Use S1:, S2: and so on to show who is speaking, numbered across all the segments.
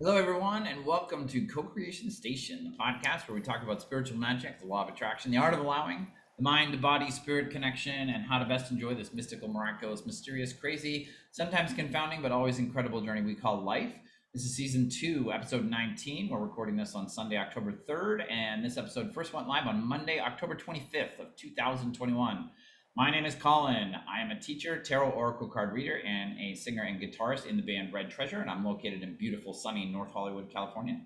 S1: Hello, everyone, and welcome to Co Creation Station, the podcast where we talk about spiritual magic, the law of attraction, the art of allowing, the mind body spirit connection, and how to best enjoy this mystical, miraculous, mysterious, crazy, sometimes confounding, but always incredible journey we call life. This is season two, episode 19. We're recording this on Sunday, October 3rd, and this episode first went live on Monday, October 25th of 2021. My name is Collin. I am a teacher, tarot oracle card reader, and a singer and guitarist in the band Red Treasure, and I'm located in beautiful, sunny North Hollywood, California.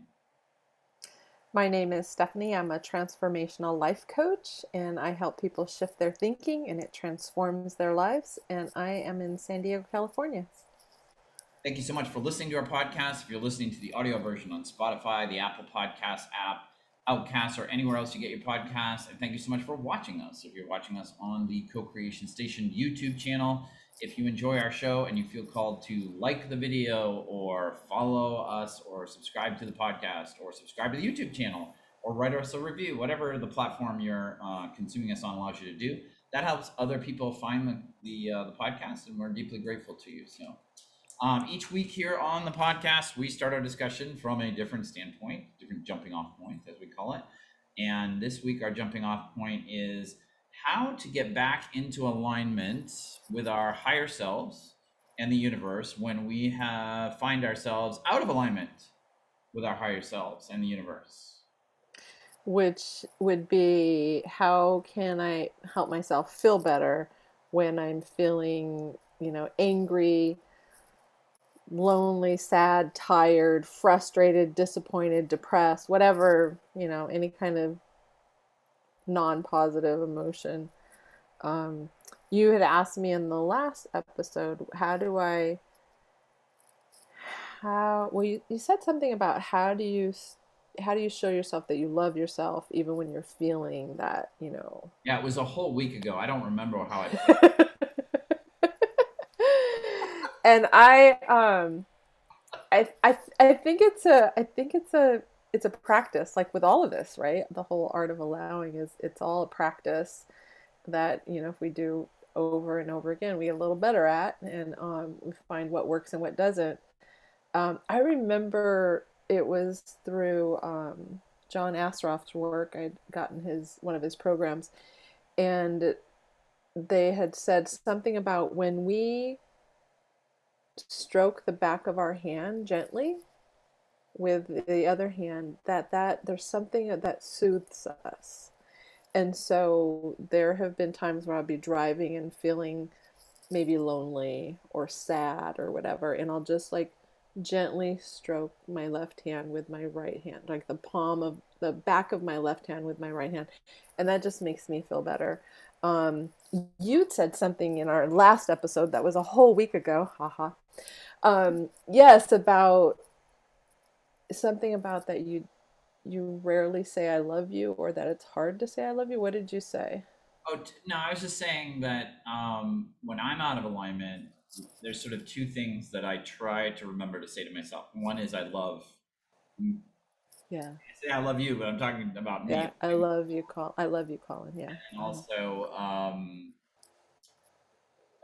S2: My name is Stephanie. I'm a transformational life coach, and I help people shift their thinking, and it transforms their lives. And I am in San Diego, California.
S1: Thank you so much for listening to our podcast. If you're listening to the audio version on Spotify, the Apple Podcast app, Outcast, or anywhere else you get your podcast. And thank you so much for watching us. If you're watching us on the Co Creation Station YouTube channel, if you enjoy our show and you feel called to like the video or follow us or subscribe to the podcast or subscribe to the YouTube channel or write us a review, whatever the platform you're uh, consuming us on allows you to do, that helps other people find the the, uh, the podcast, and we're deeply grateful to you. So um, each week here on the podcast, we start our discussion from a different standpoint, different jumping off point, as we call it. And this week, our jumping off point is how to get back into alignment with our higher selves and the universe when we have find ourselves out of alignment with our higher selves and the universe.
S2: Which would be how can I help myself feel better when I'm feeling, you know, angry, lonely, sad, tired, frustrated, disappointed, depressed, whatever, you know, any kind of non positive emotion. Um, you had asked me in the last episode, how do I, how, well, you, you said something about how do you, how do you show yourself that you love yourself even when you're feeling that, you know?
S1: Yeah, it was a whole week ago. I don't remember how I.
S2: and I um I I I think it's a I think it's a it's a practice like with all of this, right? The whole art of allowing is it's all a practice that, you know, if we do over and over again, we get a little better at and um, we find what works and what doesn't. Um, I remember it was through um, John Assaraf's work. I'd gotten his one of his programs, and they had said something about when we stroke the back of our hand gently with the other hand that that there's something that soothes us. And so there have been times where i'll be driving and feeling maybe lonely or sad or whatever and i'll just like gently stroke my left hand with my right hand like the palm of the back of my left hand with my right hand and that just makes me feel better. Um, you said something in our last episode that was a whole week ago haha um, yes, about something about that you you rarely say I love you or that it's hard to say I love you. What did you say?
S1: Oh no, I was just saying that um, when I'm out of alignment, there's sort of two things that I try to remember to say to myself. One is I love.
S2: Yeah.
S1: I say I love you, but I'm talking about me.
S2: Yeah, I love you, Col. I love you, Collin. Yeah.
S1: And also, um,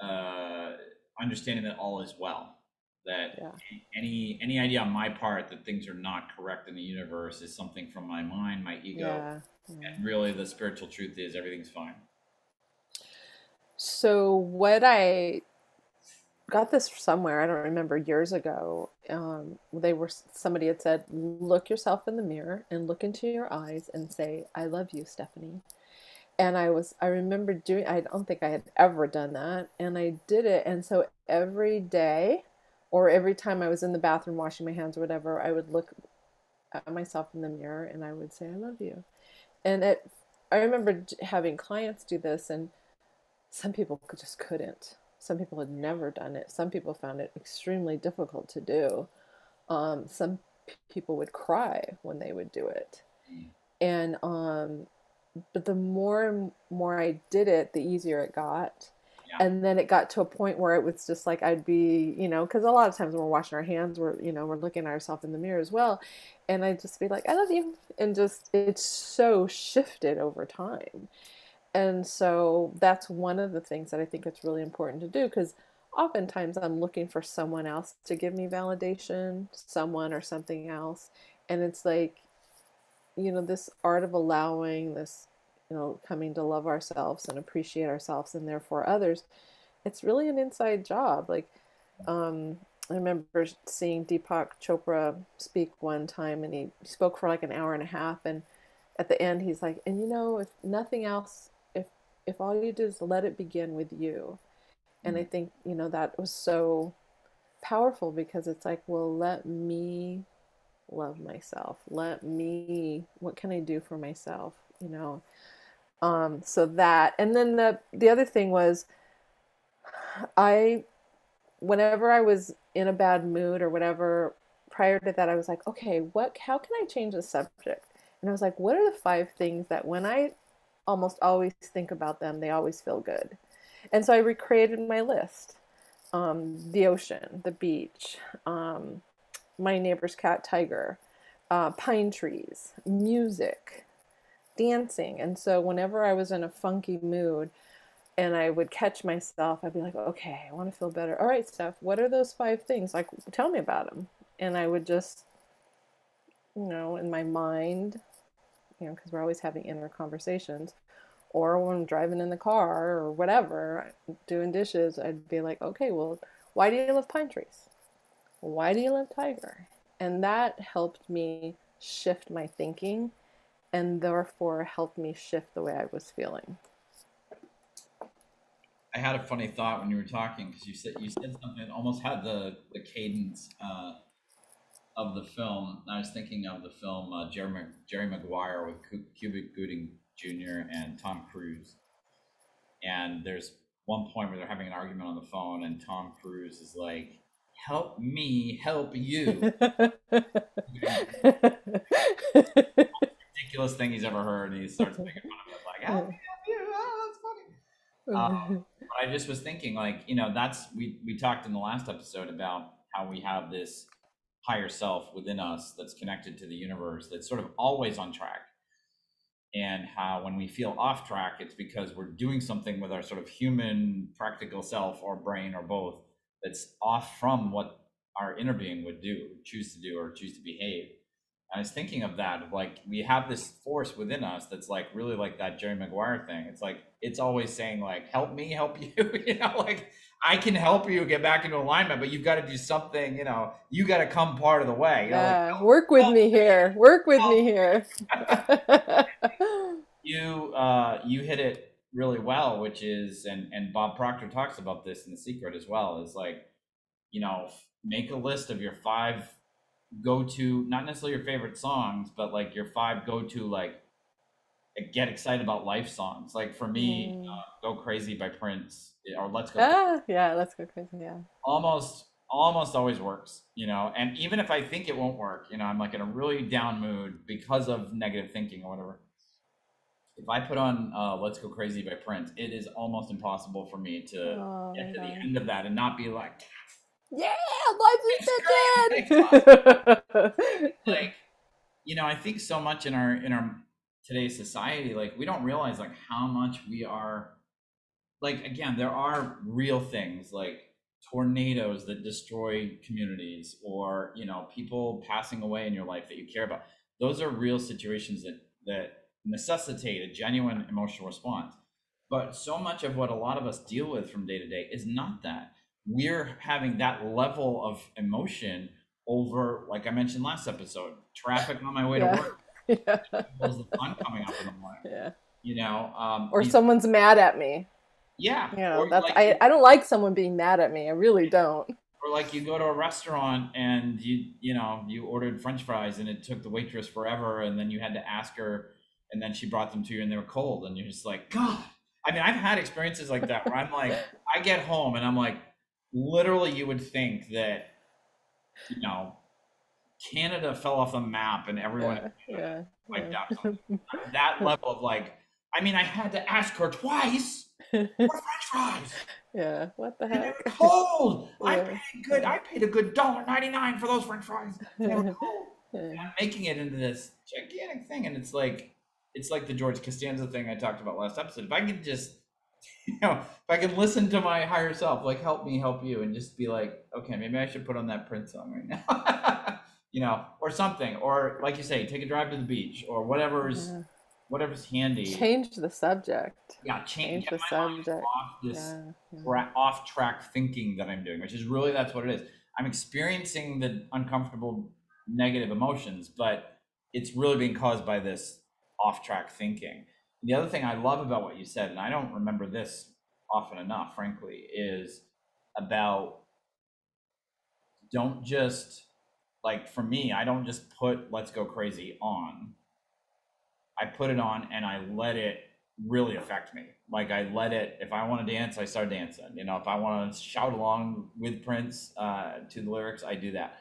S1: uh, understanding that all is well that yeah. any any idea on my part that things are not correct in the universe is something from my mind, my ego, yeah. Yeah. and really the spiritual truth is everything's fine.
S2: So what I got this somewhere I don't remember years ago. Um, they were somebody had said, look yourself in the mirror and look into your eyes and say, "I love you, Stephanie." And I was I remember doing I don't think I had ever done that, and I did it, and so every day or every time I was in the bathroom washing my hands or whatever, I would look at myself in the mirror and I would say, I love you. And it, I remember having clients do this, and some people just couldn't. Some people had never done it. Some people found it extremely difficult to do. Um, some people would cry when they would do it. Mm. And, um, but the more and more I did it, the easier it got. And then it got to a point where it was just like I'd be, you know, because a lot of times when we're washing our hands, we're, you know, we're looking at ourselves in the mirror as well, and I'd just be like, "I love you," and just it's so shifted over time, and so that's one of the things that I think it's really important to do because oftentimes I'm looking for someone else to give me validation, someone or something else. And it's like, you know, this art of allowing this, you know, coming to love ourselves and appreciate ourselves and therefore others, it's really an inside job. Like, um, I remember seeing Deepak Chopra speak one time and he spoke for like an hour and a half and at the end he's like, and you know, if nothing else, if if all you do is let it begin with you and I mm. think, you know, that was so powerful because it's like, well, let me love myself. Let me, what can I do for myself? You know? Um, so that, and then the, the other thing was, I, whenever I was in a bad mood or whatever, prior to that, I was like, okay, what, how can I change the subject? And I was like, what are the five things that when I almost always think about them, they always feel good? And so I recreated my list um, the ocean, the beach, um, my neighbor's cat, Tiger, uh, pine trees, music, dancing. And so whenever I was in a funky mood, and I would catch myself, I'd be like, okay, I want to feel better. All right, Steph, what are those five things? Like, tell me about them. And I would just, you know, in my mind, you know, because we're always having inner conversations, or when I'm driving in the car or whatever, doing dishes, I'd be like, okay, well, why do you love pine trees? Why do you love tiger? And that helped me shift my thinking and therefore helped me shift the way I was feeling.
S1: I had a funny thought when you were talking because you said you said something that almost had the the cadence uh, of the film. I was thinking of the film uh, Jerry Jerry Maguire with Cuba Gooding Jr. and Tom Cruise. And there's one point where they're having an argument on the phone, and Tom Cruise is like, "Help me, help you." Ridiculous thing he's ever heard, and he starts making fun of it, like, "Help me, help you!" Oh, that's funny. Um, but I just was thinking, like, you know, that's we we talked in the last episode about how we have this higher self within us that's connected to the universe that's sort of always on track and how when we feel off track, it's because we're doing something with our sort of human practical self or brain or both that's off from what our inner being would do, choose to do, or choose to behave. I was thinking of that, of like we have this force within us that's like really like that Jerry Maguire thing. It's like it's always saying like, "Help me, help you," you know, like I can help you get back into alignment, but you've got to do something. You know, you got to come part of the way. You know,
S2: yeah, like, work with me here. Work with me here.
S1: you uh, you hit it really well, which is, and and Bob Proctor talks about this in The Secret as well. Is like, you know, make a list of your five go to not necessarily your favorite songs, but like your five go to like get excited about life songs. Like for me, mm. uh, "Go Crazy" by Prince or "Let's Go."
S2: Ah, yeah, "Let's Go Crazy." Yeah,
S1: almost almost always works, you know. And even if I think it won't work, you know, I'm like in a really down mood because of negative thinking or whatever. If I put on uh, "Let's Go Crazy" by Prince, it is almost impossible for me to oh, get to God. the end of that and not be like,
S2: yeah, life is
S1: like, you know, I think so much in our in our today's society, like we don't realize like how much we are. Like again, there are real things like tornadoes that destroy communities, or you know, people passing away in your life that you care about. Those are real situations that that necessitate a genuine emotional response. But so much of what a lot of us deal with from day to day is not that we're having that level of emotion over, like I mentioned last episode, traffic on my way yeah. to work. Yeah. The fun coming up in the morning. Yeah. You know, um,
S2: or someone's mad at me.
S1: Yeah.
S2: You know, that's like, I, I don't like someone being mad at me. I really don't.
S1: Or like you go to a restaurant and you you know you ordered French fries and it took the waitress forever and then you had to ask her and then she brought them to you and they were cold and you're just like God. I mean, I've had experiences like that where I'm like, I get home and I'm like, literally you would think that you know Canada fell off the map and everyone yeah, yeah, wiped yeah. out. that level of like, I mean, I had to ask her twice for French fries.
S2: Yeah, what the heck?
S1: cold. yeah. I paid good. I paid a good dollar ninety nine for those French fries. They were cold. And I'm making it into this gigantic thing, and it's like, it's like the George Costanza thing I talked about last episode. If I could just you know, if I can listen to my higher self, like help me help you, and just be like, okay, maybe I should put on that Prince song right now, you know, or something, or like you say, take a drive to the beach, or whatever's
S2: Yeah.
S1: whatever's handy.
S2: Change the subject.
S1: yeah, change,
S2: change the
S1: get my mind
S2: subject.
S1: off this
S2: Yeah. yeah.
S1: tra- off track thinking that I'm doing, which is really that's what it is. I'm experiencing the uncomfortable negative emotions, but it's really being caused by this off track thinking. The other thing I love about what you said, and I don't remember this often enough, frankly, is about don't just like for me, I don't just put let's go crazy on. I put it on and I let it really affect me. Like I let it, if I want to dance, I start dancing. You know, if I want to shout along with Prince uh, to the lyrics, I do that.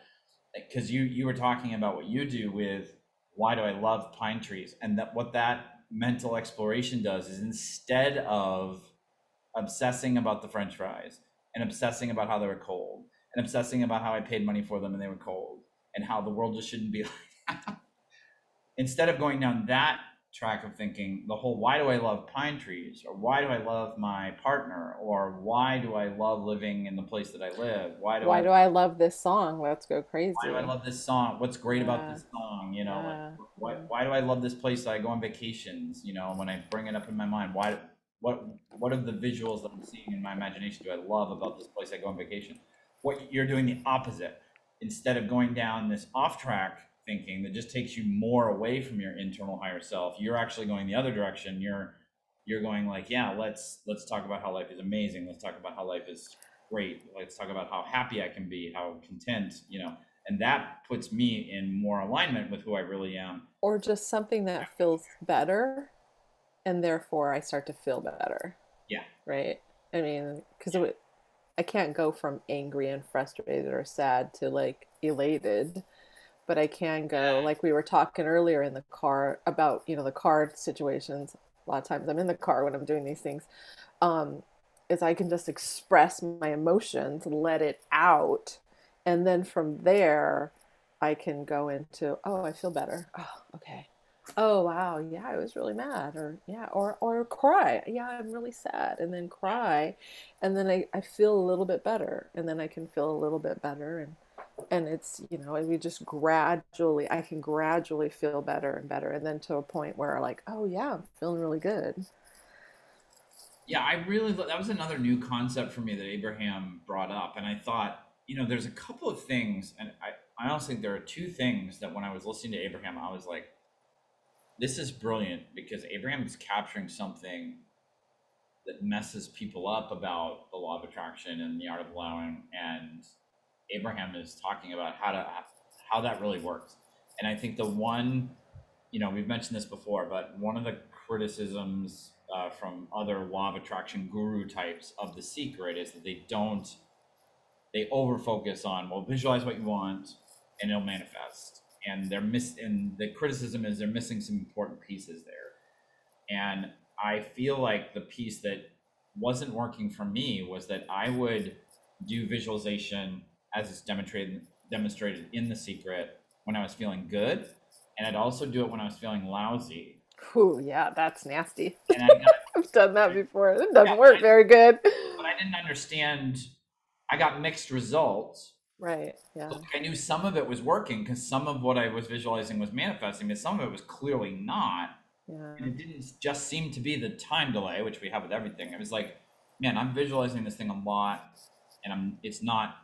S1: Because you you were talking about what you do with why do I love pine trees, and that what that mental exploration does is instead of obsessing about the French fries and obsessing about how they were cold and obsessing about how I paid money for them and they were cold and how the world just shouldn't be like that. Instead of going down that track of thinking, the whole why do I love pine trees or why do I love my partner or why do I love living in the place that I live? Why do
S2: Why
S1: I
S2: do I love this song? Let's go crazy.
S1: why do I love this song? What's great about this song? You know,
S2: Yeah.
S1: like, why, why do I love this place that I go on vacations? You know, when I bring it up in my mind, why, what, what are the visuals that I'm seeing in my imagination do I love about this place I go on vacation? What you're doing the opposite. Instead of going down this off track thinking that just takes you more away from your internal higher self, you're actually going the other direction. You're, you're going like, yeah, let's, let's talk about how life is amazing. Let's talk about how life is great. Let's talk about how happy I can be, how content, you know, and that puts me in more alignment with who I really am.
S2: or just something that feels better and therefore I start to feel better.
S1: Yeah.
S2: Right? I mean, because I can't go from angry and frustrated or sad to like elated, but I can go, like we were talking earlier in the car about, you know, the car situations. A lot of times I'm in the car when I'm doing these things. Um, is I can just express my emotions, let it out, and then from there I can go into, oh, I feel better. Oh, okay. Oh, wow. Yeah, I was really mad or yeah, or or cry. Yeah, I'm really sad and then cry and then I, I feel a little bit better and then I can feel a little bit better and and it's, you know, we just gradually I can gradually feel better and better and then to a point where like, oh yeah, I'm feeling really good.
S1: Yeah, I really, that was another new concept for me that Abraham brought up. And I thought, you know, there's a couple of things, and I, I honestly there are two things that when I was listening to Abraham, I was like, this is brilliant because Abraham is capturing something that messes people up about the law of attraction and the art of allowing. And Abraham is talking about how to, how that really works. And I think the one, you know, we've mentioned this before, but one of the criticisms uh, from other law of attraction guru types of the secret is that they don't, they over focus on, well, visualize what you want and it'll manifest. And they're miss, and the criticism is they're missing some important pieces there. And I feel like the piece that wasn't working for me was that I would do visualization as it's demonstrated demonstrated in the secret when I was feeling good, and I'd also do it when I was feeling lousy.
S2: Whew, yeah, that's nasty.
S1: And I
S2: I've done that before. It doesn't
S1: Yeah,
S2: work
S1: I-
S2: very good.
S1: but I didn't understand. I got mixed results.
S2: Right. Yeah.
S1: Like I knew some of it was working because some of what I was visualizing was manifesting, but some of it was clearly not.
S2: Yeah.
S1: And it didn't just seem to be the time delay, which we have with everything. It was like, man, I'm visualizing this thing a lot, and I'm it's not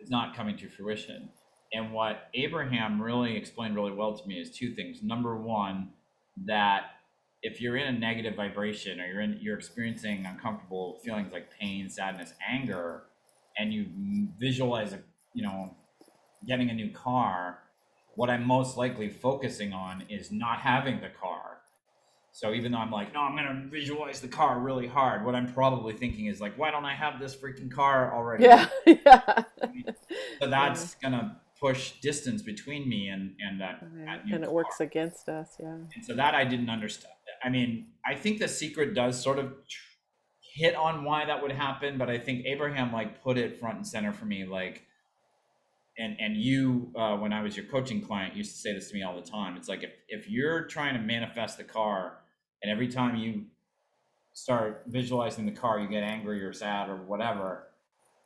S1: it's not coming to fruition. And what Abraham really explained really well to me is two things. Number one, that if you're in a negative vibration or you're in you're experiencing uncomfortable feelings like pain, sadness, anger, and you visualize a you know getting a new car, what I'm most likely focusing on is not having the car. So even though I'm like, no, I'm gonna visualize the car really hard, what I'm probably thinking is like, why don't I have this freaking car already?
S2: Yeah. Yeah.
S1: So that's gonna push distance between me and and that,
S2: Right.
S1: that new
S2: And it
S1: car.
S2: works against us. Yeah.
S1: And so that I didn't understand. I mean, I think the secret does sort of hit on why that would happen, but I think Abraham like put it front and center for me, like. And, and you, uh, when I was your coaching client, used to say this to me all the time. It's like if, if you're trying to manifest the car, and every time you start visualizing the car, you get angry or sad or whatever.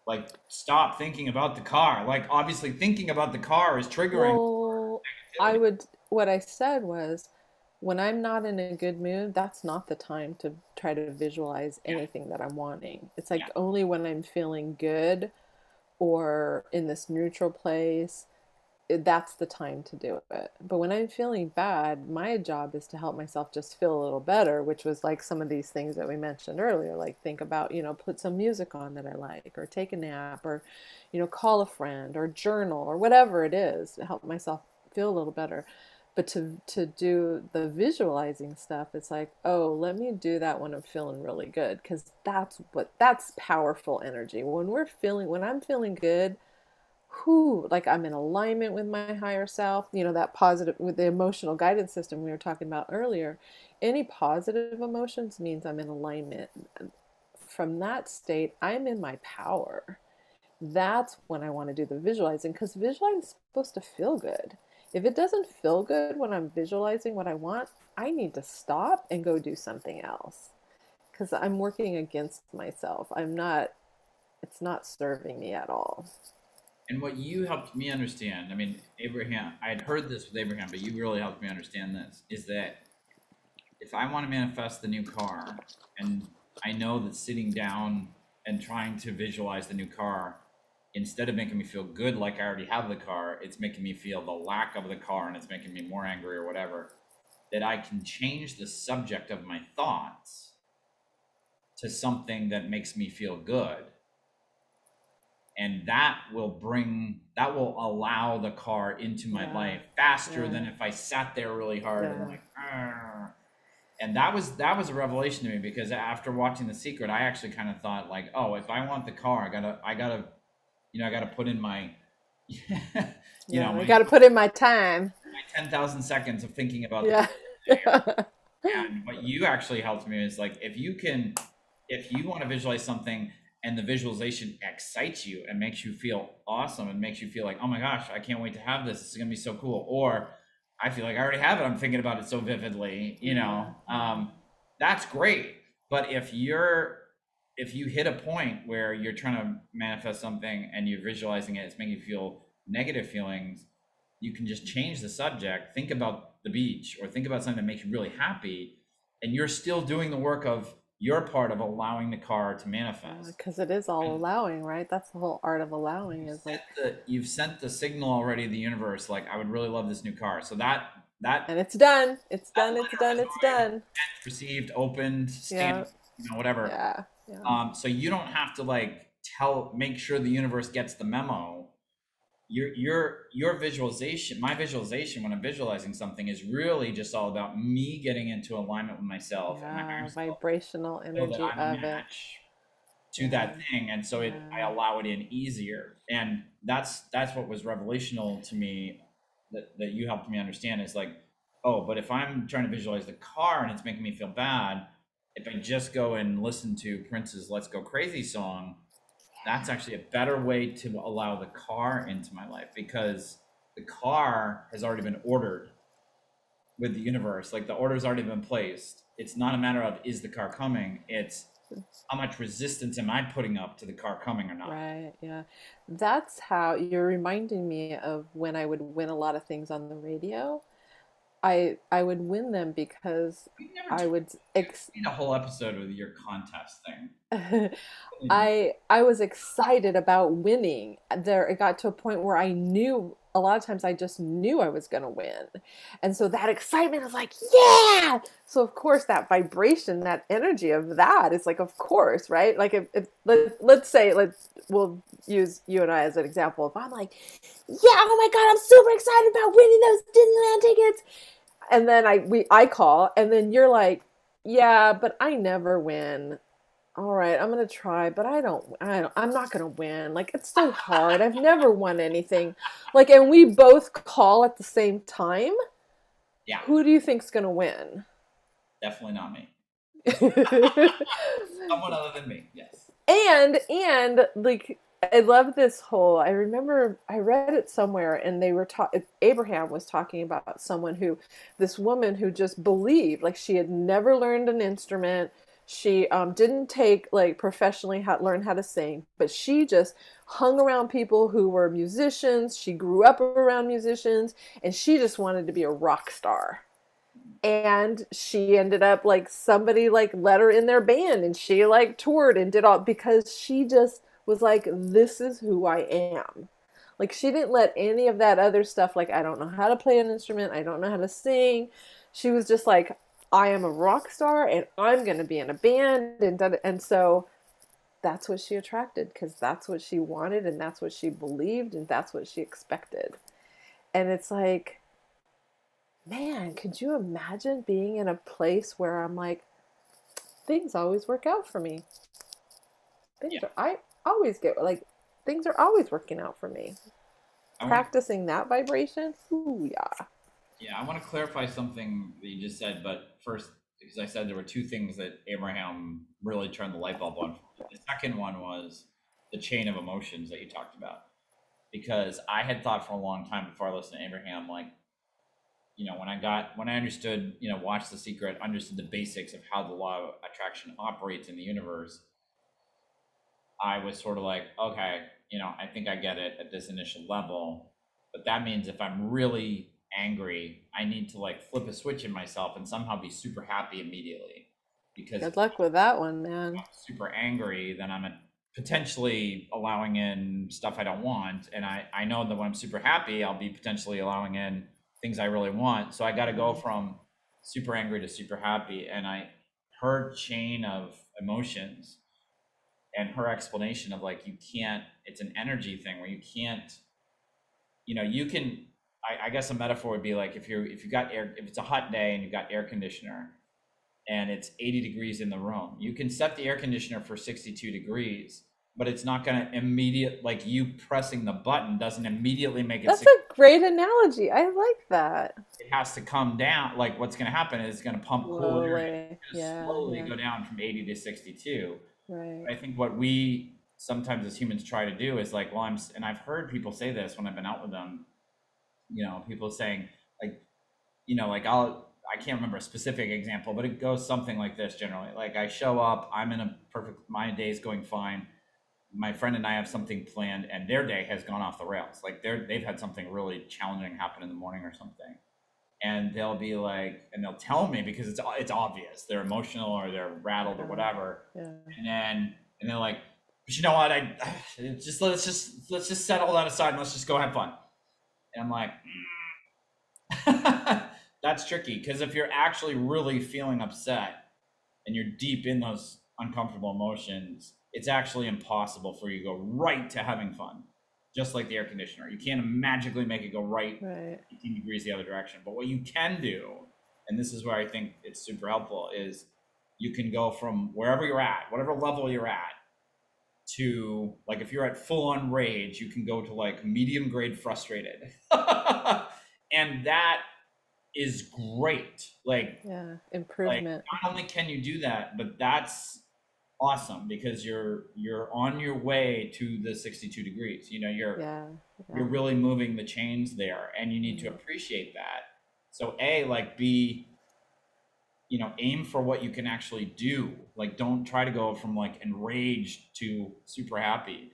S1: Like, stop thinking about the car. Like, obviously, thinking about the car is triggering.
S2: Well, I would, what I said was, when I'm not in a good mood, that's not the time to try to visualize
S1: Yeah.
S2: anything that I'm wanting. It's like
S1: Yeah.
S2: only when I'm feeling good or in this neutral place, that's the time to do it. But when I'm feeling bad, my job is to help myself just feel a little better, which was like some of these things that we mentioned earlier, like think about, you know, put some music on that I like, or take a nap, or, you know, call a friend, or journal, or whatever it is to help myself feel a little better. But to to do the visualizing stuff, it's like, oh, let me do that when I'm feeling really good, because that's what that's powerful energy. When we're feeling, when I'm feeling good, who like I'm in alignment with my higher self, you know, that positive with the emotional guidance system we were talking about earlier. Any positive emotions means I'm in alignment. From that state, I'm in my power. That's when I want to do the visualizing because visualizing is supposed to feel good. If it doesn't feel good when I'm visualizing what I want, I need to stop and go do something else because I'm working against myself. I'm not, it's not serving me at all.
S1: And what you helped me understand, I mean, Abraham, I had heard this with Abraham, but you really helped me understand this, is that if I want to manifest the new car, and I know that sitting down and trying to visualize the new car, instead of making me feel good like I already have the car, it's making me feel the lack of the car and it's making me more angry or whatever, that I can change the subject of my thoughts to something that makes me feel good and that will bring that will allow the car into my
S2: Yeah.
S1: life faster
S2: Yeah.
S1: than if I sat there really hard and like "Arr." and that was that was a revelation to me because after watching the secret I actually kind of thought like oh if I want the car I gotta I gotta you know I gotta put in my you
S2: Yeah,
S1: know
S2: I got to put in my time.
S1: my 10,000 seconds of thinking about
S2: Yeah.
S1: and what you actually helped me is like if you can if you want to visualize something and the visualization excites you and makes you feel awesome and makes you feel like oh my gosh i can't wait to have this. This is going to be so cool. Or i feel like i already have it. I'm thinking about it so vividly you know? Um, that's great. But if you're if you hit a point where you're trying to manifest something and you're visualizing it it's making you feel negative feelings you can just change the subject. Think about the beach or think about something that makes you really happy and you're still doing the work of your part of allowing the car to manifest
S2: Because it is all allowing, right? That's the whole art of allowing is like,
S1: the, you've sent the signal already to the universe like i would really love this new car so that that
S2: and it's done. It's done. It's done. It's done.
S1: received opened stamped you know whatever
S2: Yeah. Yeah.
S1: um so you don't have to like tell make sure the universe gets the memo your your your visualization my visualization when i'm visualizing something is really just all about me getting into alignment with myself and my
S2: Yeah, vibrational
S1: so
S2: energy
S1: a
S2: of it.
S1: to that thing and so it i allow it in easier. And that's that's what was revelational to me that, that you helped me understand is like oh but if i'm trying to visualize the car and it's making me feel bad if i just go and listen to prince's let's go crazy song that's actually a better way to allow the car into my life because the car has already been ordered with the universe like the order's already been placed it's not a matter of is the car coming it's how much resistance am i putting up to the car coming or not
S2: Right, yeah. That's how you're reminding me of when I would win a lot of things on the radio. I I would win them because I would ex
S1: a whole episode with your contest thing
S2: I I was excited about winning. There it got to a point where I knew a lot of times I just knew I was going to win. And so that excitement was like, yeah. So of course that vibration, that energy of that is like of course, right? Like if, if let, let's say let's we'll use you and I as an example. If I'm like, yeah, oh my god, I'm super excited about winning those Disneyland tickets. And then I we I call and then you're like, yeah, but I never win all right, I'm gonna try, but I don't, I don't, I'm not gonna win. Like it's so hard. I've never won anything. Like, and we both call at the same time.
S1: yeah
S2: Who do you think's gonna win?
S1: definitely not me someone other than me yes And
S2: and like I love this whole. I remember I read it somewhere, and they were talking. Abraham was talking about someone who, this woman who just believed, like she had never learned an instrument. She um, didn't take like professionally how, learn how to sing, but she just hung around people who were musicians. She grew up around musicians, and she just wanted to be a rock star. And she ended up like somebody like let her in their band, and she like toured and did all because she just was like, "This is who I am." Like she didn't let any of that other stuff. Like I don't know how to play an instrument. I don't know how to sing. She was just like, I am a rock star and I'm going to be in a band and and so that's what she attracted because that's what she wanted and that's what she believed and that's what she expected. And it's like man, could you imagine being in a place where I'm like things always work out for me. Things yeah. are, I always get like things are always working out for me. Practicing that vibration, ooh yeah.
S1: Yeah, I want to clarify something that you just said, but first, because I said there were two things that Abraham really turned the light bulb on. The second one was the chain of emotions that you talked about. Because I had thought for a long time before I listened to Abraham, like, you know, when I got, when I understood, you know, Watch the Secret, understood the basics of how the law of attraction operates in the universe, I was sort of like, okay, you know, I think I get it at this initial level. But that means if I'm really angry, I need to like flip a switch in myself and somehow be super happy immediately. Because
S2: good luck with that one, man.
S1: super angry, then I'm potentially allowing in stuff I don't want, and I I know that when I'm super happy, I'll be potentially allowing in things I really want. So I got to go from super angry to super happy, and I her chain of emotions and her explanation of like you can't it's an energy thing where you can't you know you can I, I, guess a metaphor would be like if you're if you got air if it's a hot day and you've got air conditioner and it's 80 degrees in the room you can set the air conditioner for 62 degrees but it's not going to immediate like you pressing the button doesn't immediately make it
S2: that's a great analogy. I like that.
S1: It has to come down like what's going to happen is it's going to pump cooler air yeah, slowly yeah. go down from 80 to 62
S2: right
S1: i think what we sometimes as humans try to do is like well i'm and i've heard people say this when i've been out with them you know, people saying like, you know, like I'll, I can't remember a specific example, but it goes something like this generally. Like I show up, I'm in a perfect, my day's going fine. My friend and I have something planned and their day has gone off the rails. Like they're, they've had something really challenging happen in the morning or something. And they'll be like, and they'll tell me because it's, it's obvious they're emotional or they're rattled or whatever. Yeah. And then, and they're like, but you know what? I just, let's just, let's just set all that aside and let's just go have fun and I'm like, mm. that's tricky because if you're actually really feeling upset and you're deep in those uncomfortable emotions, it's actually impossible for you to go right to having fun. Just like the air conditioner, you can't magically make it go right, right 18 degrees the other direction. But what you can do, and this is where I think it's super helpful, is you can go from wherever you're at, whatever level you're at, to like if you're at full on rage, you can go to like medium grade frustrated. and that is great. Like
S2: yeah, improvement.
S1: Like, not only can you do that, but that's awesome because you're you're on your way to the 62 degrees. You know, you're yeah, yeah. you're really moving the chains there and you need to mm-hmm. appreciate that. So A, like be you know aim for what you can actually do like don't try to go from like enraged to super happy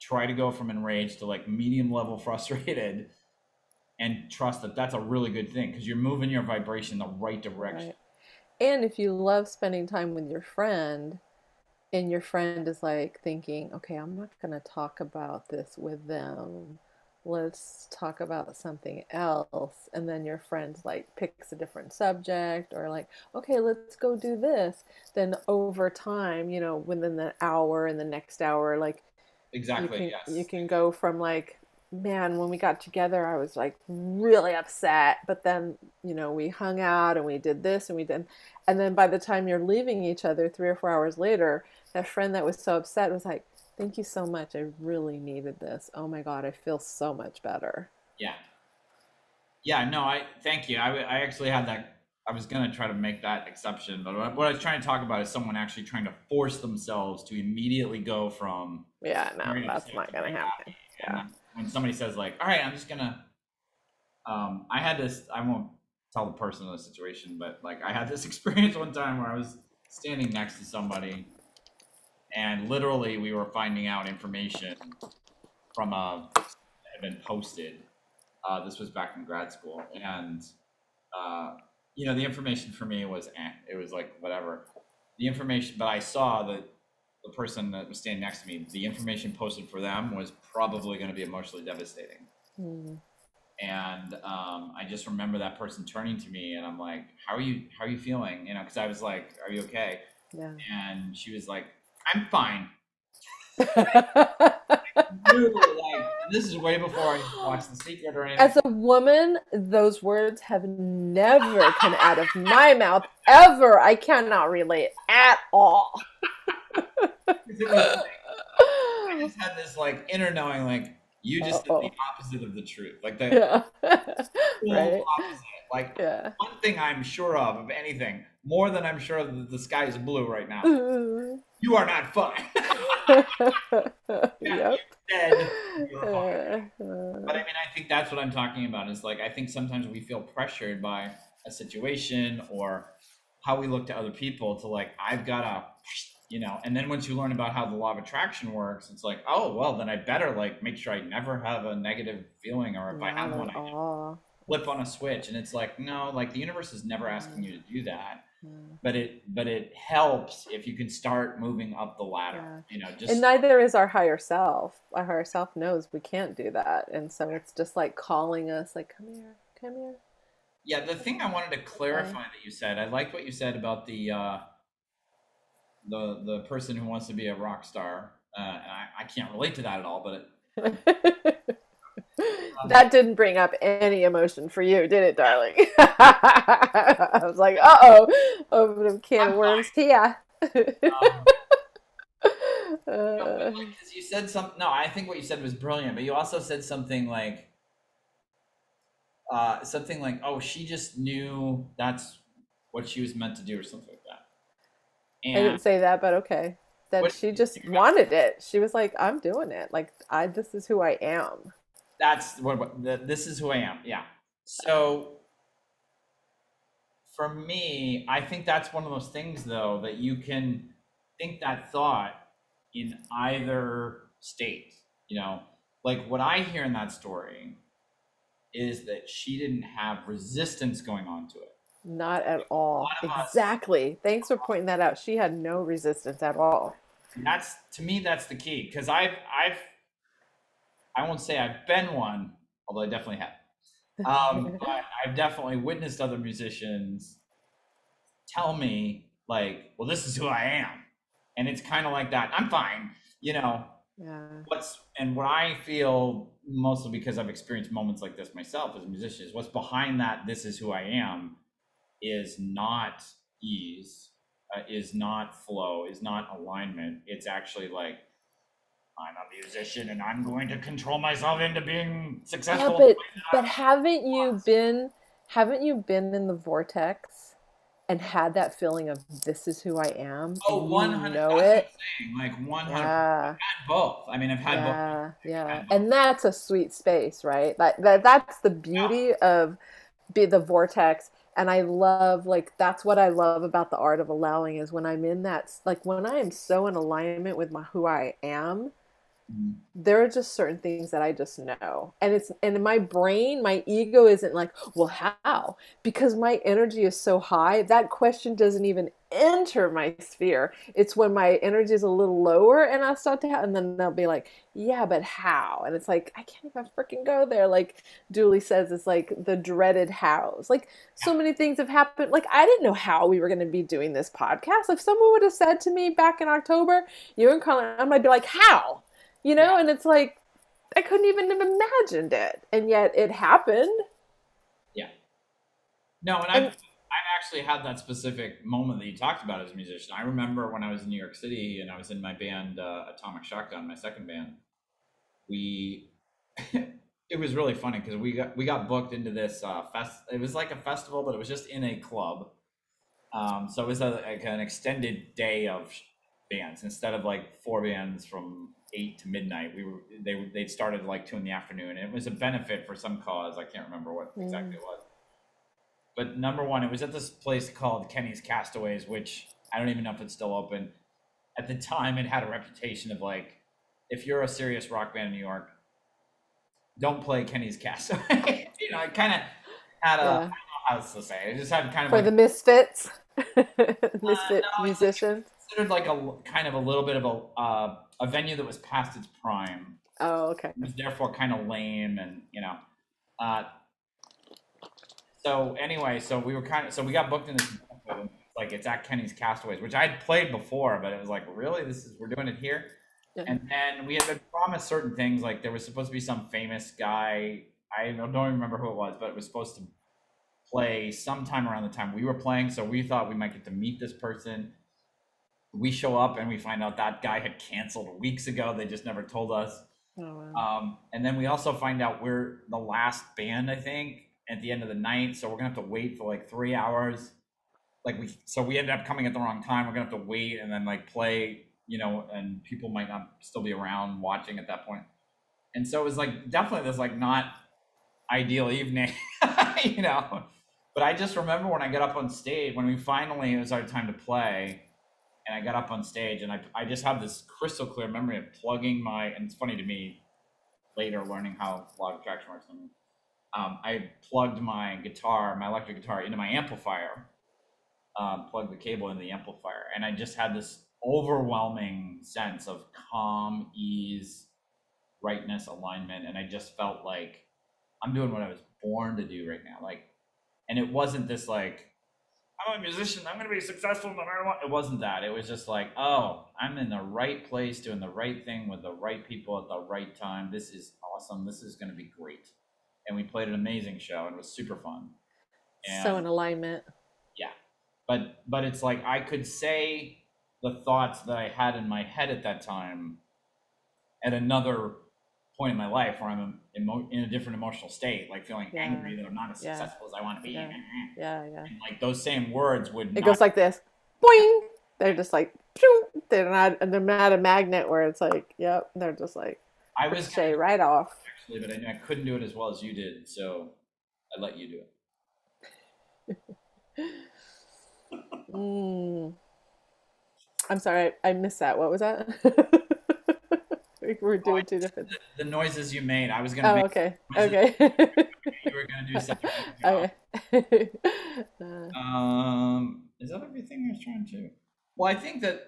S1: try to go from enraged to like medium level frustrated and trust that that's a really good thing because you're moving your vibration the right direction right.
S2: and if you love spending time with your friend and your friend is like thinking okay i'm not going to talk about this with them. Let's talk about something else. And then your friend like picks a different subject or like okay let's go do this. Then over time you know within the hour and the next hour like
S1: exactly
S2: you can,
S1: yes.
S2: you can go from like man when we got together i was like really upset but then you know we hung out and we did this and we did and then by the time you're leaving each other three or four hours later that friend that was so upset was like Thank you so much. I really needed this. Oh my God, I feel so much better.
S1: Yeah. Yeah, no, I thank you. I, I actually had that. I was going to try to make that exception, but what I was trying to talk about is someone actually trying to force themselves to immediately go from.
S2: Yeah, no, that's not going to happen. Yeah.
S1: When somebody says, like, all right, I'm just to. Um, I had this, I won't tell the person in the situation, but like I had this experience one time where I was standing next to somebody, and literally we were finding out information from a had been posted. Uh, this was back in grad school, and uh, you know the information for me was eh, it was like whatever. The information, but I saw that the person that was standing next to me, the information posted for them was probably going to be emotionally devastating.
S2: Mm.
S1: And um, I just remember that person turning to me, and I'm like, "How are you? How are you feeling?" You know, because I was like, "Are you okay?"
S2: Yeah.
S1: And she was like, "I'm fine." Like, this is way before I watched The Secret or anything.
S2: As a woman, those words have never come out of my mouth ever. I cannot relate at all.
S1: Was I just had this like inner knowing, like you just
S2: Uh-oh.
S1: did the opposite of the truth, like the
S2: yeah. right.
S1: opposite. Like
S2: Yeah.
S1: one thing I'm sure of, of anything, more than I'm sure that the sky is blue right now. You are not fine.
S2: yep.
S1: Dead. You're.
S2: Uh,
S1: But I mean, I think that's what I'm talking about. Is like I think sometimes we feel pressured by a situation or how we look to other people to like I've got to, you know. And then once you learn about how the law of attraction works, it's like, oh well, then I better like make sure I never have a negative feeling, or if I have one,
S2: at
S1: I flip on a switch. And it's like, no, like the universe is never asking you to do that.
S2: Yeah.
S1: But it but it helps if you can start moving up the ladder. You know, just
S2: and neither is our higher self. Our higher self knows we can't do that, and so it's just like calling us, like, "Come here, come here."
S1: Yeah, the thing I wanted to clarify that you said, I liked what you said about the uh, the the person who wants to be a rock star. Uh, and I, I can't relate to that at all, but it,
S2: that didn't bring up any emotion for you, did it, darling? I was like, "Uh oh, open a can
S1: I'm
S2: of worms here."
S1: um,
S2: Uh,
S1: because you said something. No, I think what you said was brilliant, but you also said something like uh, something like, "Oh, she just knew that's what she was meant to do," or something that.
S2: I didn't say that, but okay. That
S1: What-
S2: she just wanted it. She was like, "I'm doing it. Like, I this is who I am."
S1: that's what, what this is who I am. Yeah. So for me, I think that's one of those things though that you can think that thought in either state. You know, like what I hear in that story is that she didn't have resistance going on to it.
S2: Not at all.
S1: of us-
S2: Exactly. Thanks for pointing that out. She had no resistance at all.
S1: That's to me that's the key because I've I've I won't say I've been one, although I definitely have. Um, but I've definitely witnessed other musicians tell me like, "Well, this is who I am," and it's kind of like that. I'm fine, you know.
S2: yeah.
S1: What's and what I feel mostly because I've experienced moments like this myself as a musician is what's behind that. This is who I am, is not ease, uh, is not flow, is not alignment. It's actually like. I'm a musician and I'm going to control myself into being successful.
S2: Yeah, but but haven't you been haven't you been in the vortex and had that feeling of this is who I am?
S1: Oh,
S2: you
S1: 100.
S2: know it.
S1: Like 100.
S2: Yeah.
S1: I've had both. I mean, I've had both.
S2: Yeah, yeah, and that's a sweet space, right? That, that that's the beauty of be the vortex, and I love like that's what I love about the art of allowing is when I'm in that like when I am so in alignment with my who I am. There are just certain things that I just know. And it's and in my brain, my ego isn't like, well, how? Because my energy is so high, that question doesn't even enter my sphere. It's when my energy is a little lower and I start to have, and then they'll be like, yeah, but how? And it's like, I can't even freaking go there. Like Julie says, it's like the dreaded hows. Like so many things have happened. Like I didn't know how we were going to be doing this podcast. If someone would have said to me back in October, you and Collin, I might be like, how? You know, and it's like I couldn't even have imagined it, and yet it happened. Yeah.
S1: No, and I've, I've actually had that specific moment that you talked about as a musician. I remember when I was in New York City and I was in my band, uh, Atomic Shotgun, my second band. We, it was really funny because we got we got booked into this uh, fest. It was like a festival, but it was just in a club. Um, so it was a, like an extended day of bands instead of like four bands from eight to midnight. We were they they started like two in the afternoon. And it was a benefit for some cause. I can't remember what mm. exactly it was. But number one, it was at this place called Kenny's Castaways, which I don't even know if it's still open. At the time, it had a reputation of like, if you're a serious rock band in New York, don't play Kenny's Castaway. you know, it kind of had a,
S2: Yeah.
S1: I don't know how to say it. It just had kind of
S2: For
S1: like
S2: the misfits, uh, misfit
S1: no, it's like-
S2: musicians.
S1: Considered like a kind of a little bit of a uh, a venue that was past its prime.
S2: Oh, okay.
S1: It was therefore kind of lame, and you know. Uh, so anyway, so we were kind of so we got booked in this like it's at Kenny's Castaways, which I'd played before, but it was like really this is we're doing it here.
S2: Yeah.
S1: And then we had been promised certain things, like there was supposed to be some famous guy. I don't remember who it was, but it was supposed to play sometime around the time we were playing. So we thought we might get to meet this person. We show up and we find out that guy had canceled weeks ago. They just never told us.
S2: Oh, wow.
S1: Um, and then we also find out we're the last band, I think, at the end of the night. So we're gonna have to wait for like three hours. Like we, so we ended up coming at the wrong time. We're gonna have to wait and then like play, you know, and people might not still be around watching at that point. And so it was like definitely this like not ideal evening, you know. But I just remember when I got up on stage when we finally it was our time to play, and I got up on stage and I I just have this crystal clear memory of plugging my and it's funny to me later learning how law of attraction works. and, Um, I plugged my guitar, my electric guitar, into my amplifier, um, plugged the cable into the amplifier, and I just had this overwhelming sense of calm, ease, rightness, alignment, and I just felt like I'm doing what I was born to do right now. Like, and it wasn't this like I'm a musician. I'm going to be successful no matter what. It wasn't that. It was just like, oh, I'm in the right place, doing the right thing with the right people at the right time. This is awesome. This is going to be great. And we played an amazing show, and it was super fun.
S2: so in alignment.
S1: Yeah, but but it's like I could say the thoughts that I had in my head at that time at another point in my life where I'm emo- in a different emotional state, like feeling
S2: Yeah.
S1: angry that I'm not as
S2: Yeah.
S1: successful as I want to be.
S2: Yeah. Yeah, yeah.
S1: And like those same words would
S2: It
S1: not
S2: goes like this. Boing. They're just like, pew! they're not, they're not a magnet where it's like, yep. They're just like,
S1: I was
S2: say right off.
S1: actually, but I knew I couldn't do it as well as you did, so I let you do it.
S2: Mm. I'm sorry, I, I missed that. What was that? we were doing two different.
S1: The noises you made, I was gonna
S2: Oh,
S1: make
S2: okay. Okay.
S1: you were gonna do something.
S2: okay. Uh,
S1: Um, is that everything I was trying to? Well, I think that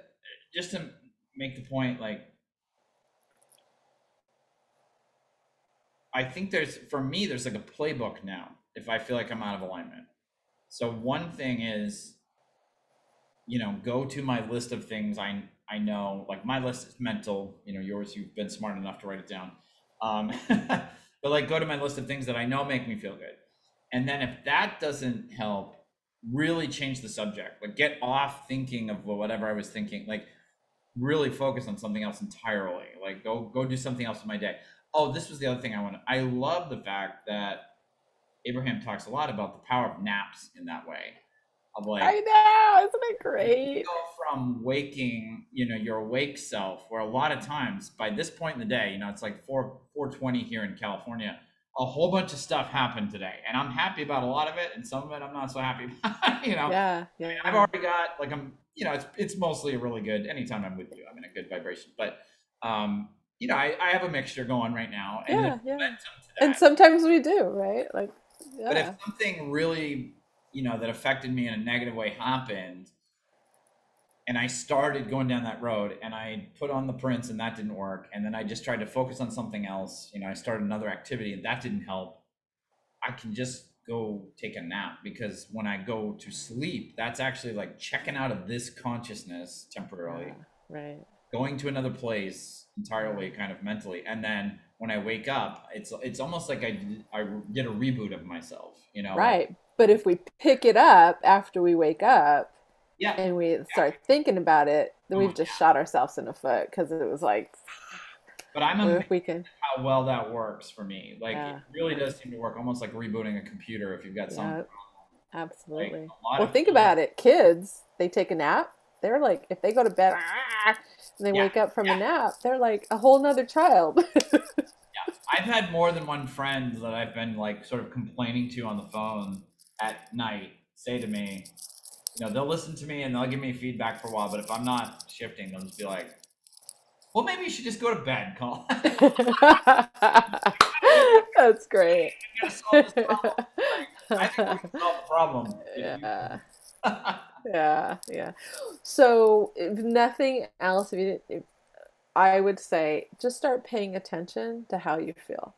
S1: just to make the point, like, I think there's for me, there's like a playbook now. If I feel like I'm out of alignment, so one thing is, you know, go to my list of things I I know. Like my list is mental. You know, yours you've been smart enough to write it down. Um, but like go to my list of things that I know make me feel good. And then if that doesn't help, really change the subject. Like get off thinking of whatever I was thinking. Like really focus on something else entirely. Like go go do something else in my day. Oh, this was the other thing I wanted. I love the fact that Abraham talks a lot about the power of naps in that way. Of like
S2: I know, isn't it
S1: you
S2: great?
S1: go from waking, you know, your awake self, where a lot of times by this point in the day, you know, it's like four four twenty here in California. A whole bunch of stuff happened today, and I'm happy about a lot of it, and some of it I'm not so happy about. you know,
S2: Yeah, yeah.
S1: I've already got like I'm, you know, it's it's mostly a really good. Anytime I'm with you, I'm in a good vibration. But, um, you know, I, I have a mixture going right now, and
S2: Yeah, yeah. And sometimes we do, right? Like,
S1: But if something really, you know, that affected me in a negative way happened, and I started going down that road, and I put on the prints, and that didn't work, and then I just tried to focus on something else. You know, I started another activity, and that didn't help. I can just go take a nap because when I go to sleep, that's actually like checking out of this consciousness temporarily
S2: Yeah, right.
S1: going to another place entirely kind of mentally and then when i wake up it's it's almost like i i get a reboot of myself you know
S2: Right. But if we pick it up after we wake up
S1: yeah
S2: and we start thinking about it, then
S1: Oh,
S2: we've just shot ourselves in the foot because it was like,
S1: but i'm amazed
S2: we can?
S1: how well that works for me like
S2: Yeah.
S1: it really does seem to work almost like rebooting a computer if you've got some
S2: Yeah,
S1: like
S2: absolutely.
S1: lot
S2: Well, think about it. Kids, they take a nap. They're like, if they go to bed "Ah," and they
S1: Yeah,
S2: wake up from
S1: yeah.
S2: a nap, they're like a whole nother child.
S1: i've had more than one friend that i've been like sort of complaining to on the phone at night say to me you know, they'll listen to me and they'll give me feedback for a while. But if I'm not shifting, they'll just be like, "Well, maybe you should just go to bed, Collin."
S2: That's great.
S1: I think we can solve the problem.
S2: Yeah. yeah, yeah. So, if nothing else, if you didn't, if, I would say just start paying attention to how you feel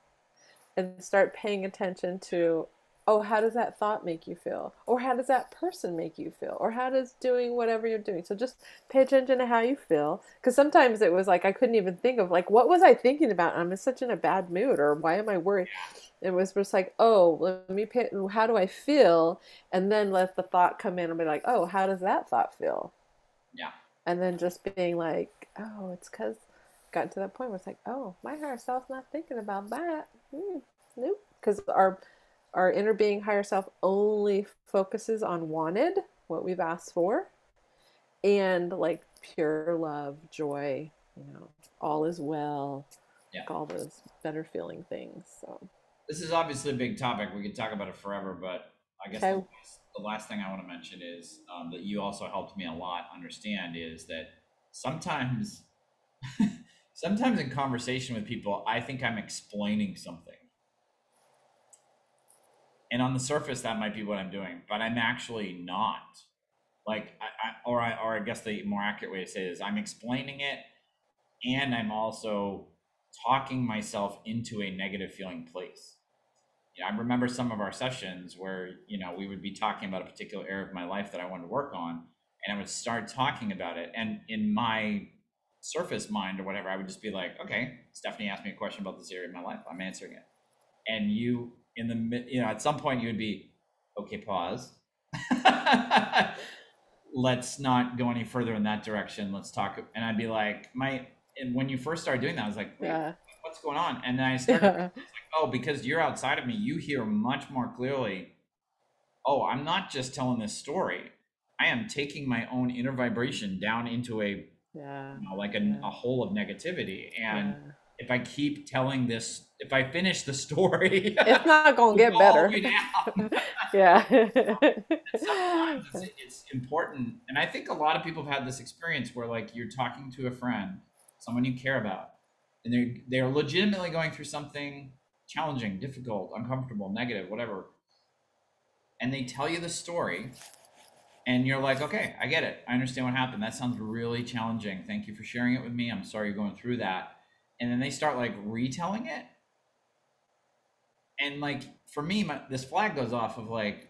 S2: and start paying attention to oh, how does that thought make you feel? Or how does that person make you feel? Or how does doing whatever you're doing? So just pay attention to how you feel. Because sometimes it was like I couldn't even think of like what was I thinking about? I'm in such in a bad mood, or why am I worried? It was just like, oh, let me pay. How do I feel? And then let the thought come in and be like, oh, how does that thought feel?
S1: Yeah.
S2: And then just being like, oh, it's because got to that point where it's like, oh, my higher self's not thinking about that. Mm, nope. Because our our inner being higher self only focuses on wanted, what we've asked for, and like pure love, joy, you know, all is well,
S1: yeah.
S2: like all those better feeling things. So
S1: this is obviously a big topic. We could talk about it forever, but I guess okay. the, last, the, last, thing I want to mention is um, that you also helped me a lot understand is that sometimes, sometimes in conversation with people, I think I'm explaining something and on the surface that might be what i'm doing but i'm actually not. Like I, I, or i or i guess the more accurate way to say it is i'm explaining it and i'm also talking myself into a negative feeling place. You know, i remember some of our sessions where you know we would be talking about a particular area of my life that i wanted to work on and i would start talking about it and in my surface mind or whatever i would just be like okay stephanie asked me a question about this area of my life. I'm answering it. And you in the you know at some point you would be okay pause. Let's not go any further in that direction. Let's talk and i'd be like my and when you first started doing that i was like yeah. what's going on? And then i started yeah. like, oh because you're outside of me. You hear much more clearly oh i'm not just telling this story. I am taking my own inner vibration down into a
S2: yeah.
S1: you know, like a, a hole of negativity and if I keep telling this, if I finish the story,
S2: it's not going to get better. yeah.
S1: sometimes it's, it's, important. And I think a lot of people have had this experience where like you're talking to a friend, someone you care about, and they're, they're legitimately going through something challenging, difficult, uncomfortable, negative, whatever. And they tell you the story and you're like, okay, I get it. I understand what happened. That sounds really challenging. Thank you for sharing it with me. I'm sorry you're going through that and then they start like retelling it. And like for me my, this flag goes off of like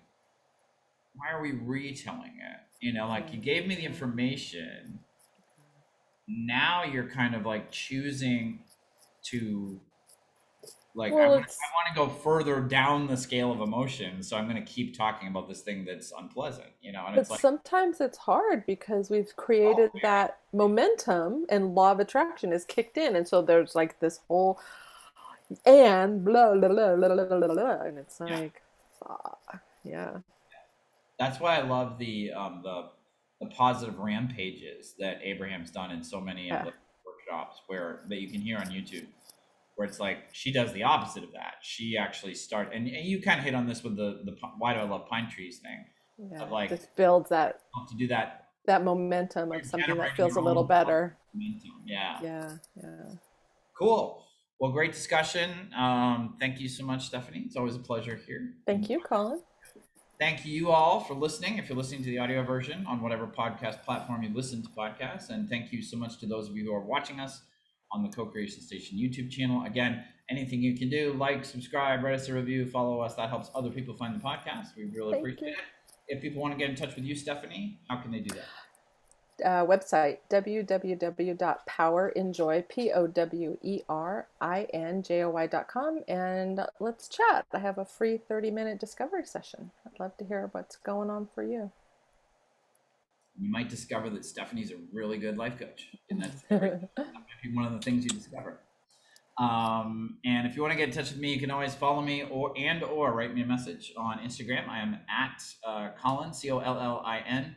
S1: why are we retelling it? You know like you gave me the information. Now you're kind of like choosing to like well, I, want, to go further down the scale of emotion so i'm going to keep talking about this thing that's unpleasant you know
S2: and but it's like, sometimes it's hard because we've created oh, that momentum and law of attraction is kicked in and so there's like this whole and blah blah blah blah blah, blah, blah and it's like yeah. yeah
S1: that's why i love the um the the positive rampages that abraham's done in so many yeah. of the workshops where that you can hear on youtube where it's like she does the opposite of that. She actually start and, and you kind of hit on this with the the why do I love pine trees thing.
S2: Yeah, like just builds that
S1: to do that
S2: that momentum of something that feels a little better.
S1: Momentum. Yeah.
S2: Yeah. Yeah.
S1: Cool. Well, great discussion. Um, thank you so much, Stephanie. It's always a pleasure here.
S2: Thank you, Collin.
S1: Thank you all for listening. If you're listening to the audio version on whatever podcast platform you listen to podcasts, and thank you so much to those of you who are watching us on the Co-Creation Station YouTube channel. Again, anything you can do, like, subscribe, write us a review, follow us. That helps other people find the podcast. We really Thank appreciate you. it. If people want to get in touch with you, Stephanie, how can they do that?
S2: Uh, website www.powerinjoy p-o-w-e-r-i-n-j-o-y.com and let's chat i have a free 30 minute discovery session i'd love to hear what's going on for you
S1: you might discover that Stephanie's a really good life coach, and that's that one of the things you discover. Um, and if you want to get in touch with me, you can always follow me or and or write me a message on Instagram. I am at uh, Collin C O L L I N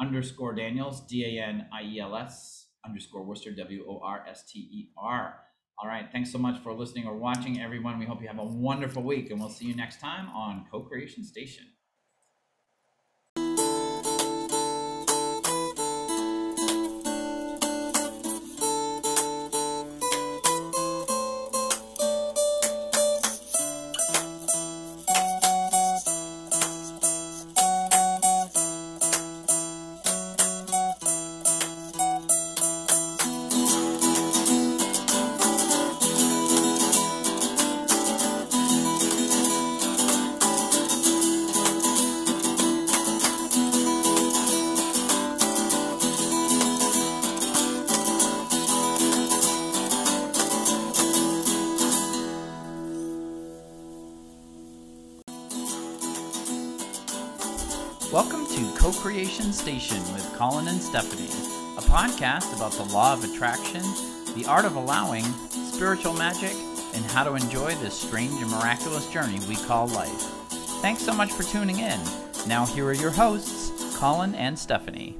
S1: underscore Daniels D A N I E L S underscore Worster W O R S T E R. All right, thanks so much for listening or watching, everyone. We hope you have a wonderful week, and we'll see you next time on Co Creation Station. Station with Collin and Stephanie, a podcast about the law of attraction, the art of allowing, spiritual magic, and how to enjoy this strange and miraculous journey we call life. Thanks so much for tuning in. Now, here are your hosts, Collin and Stephanie.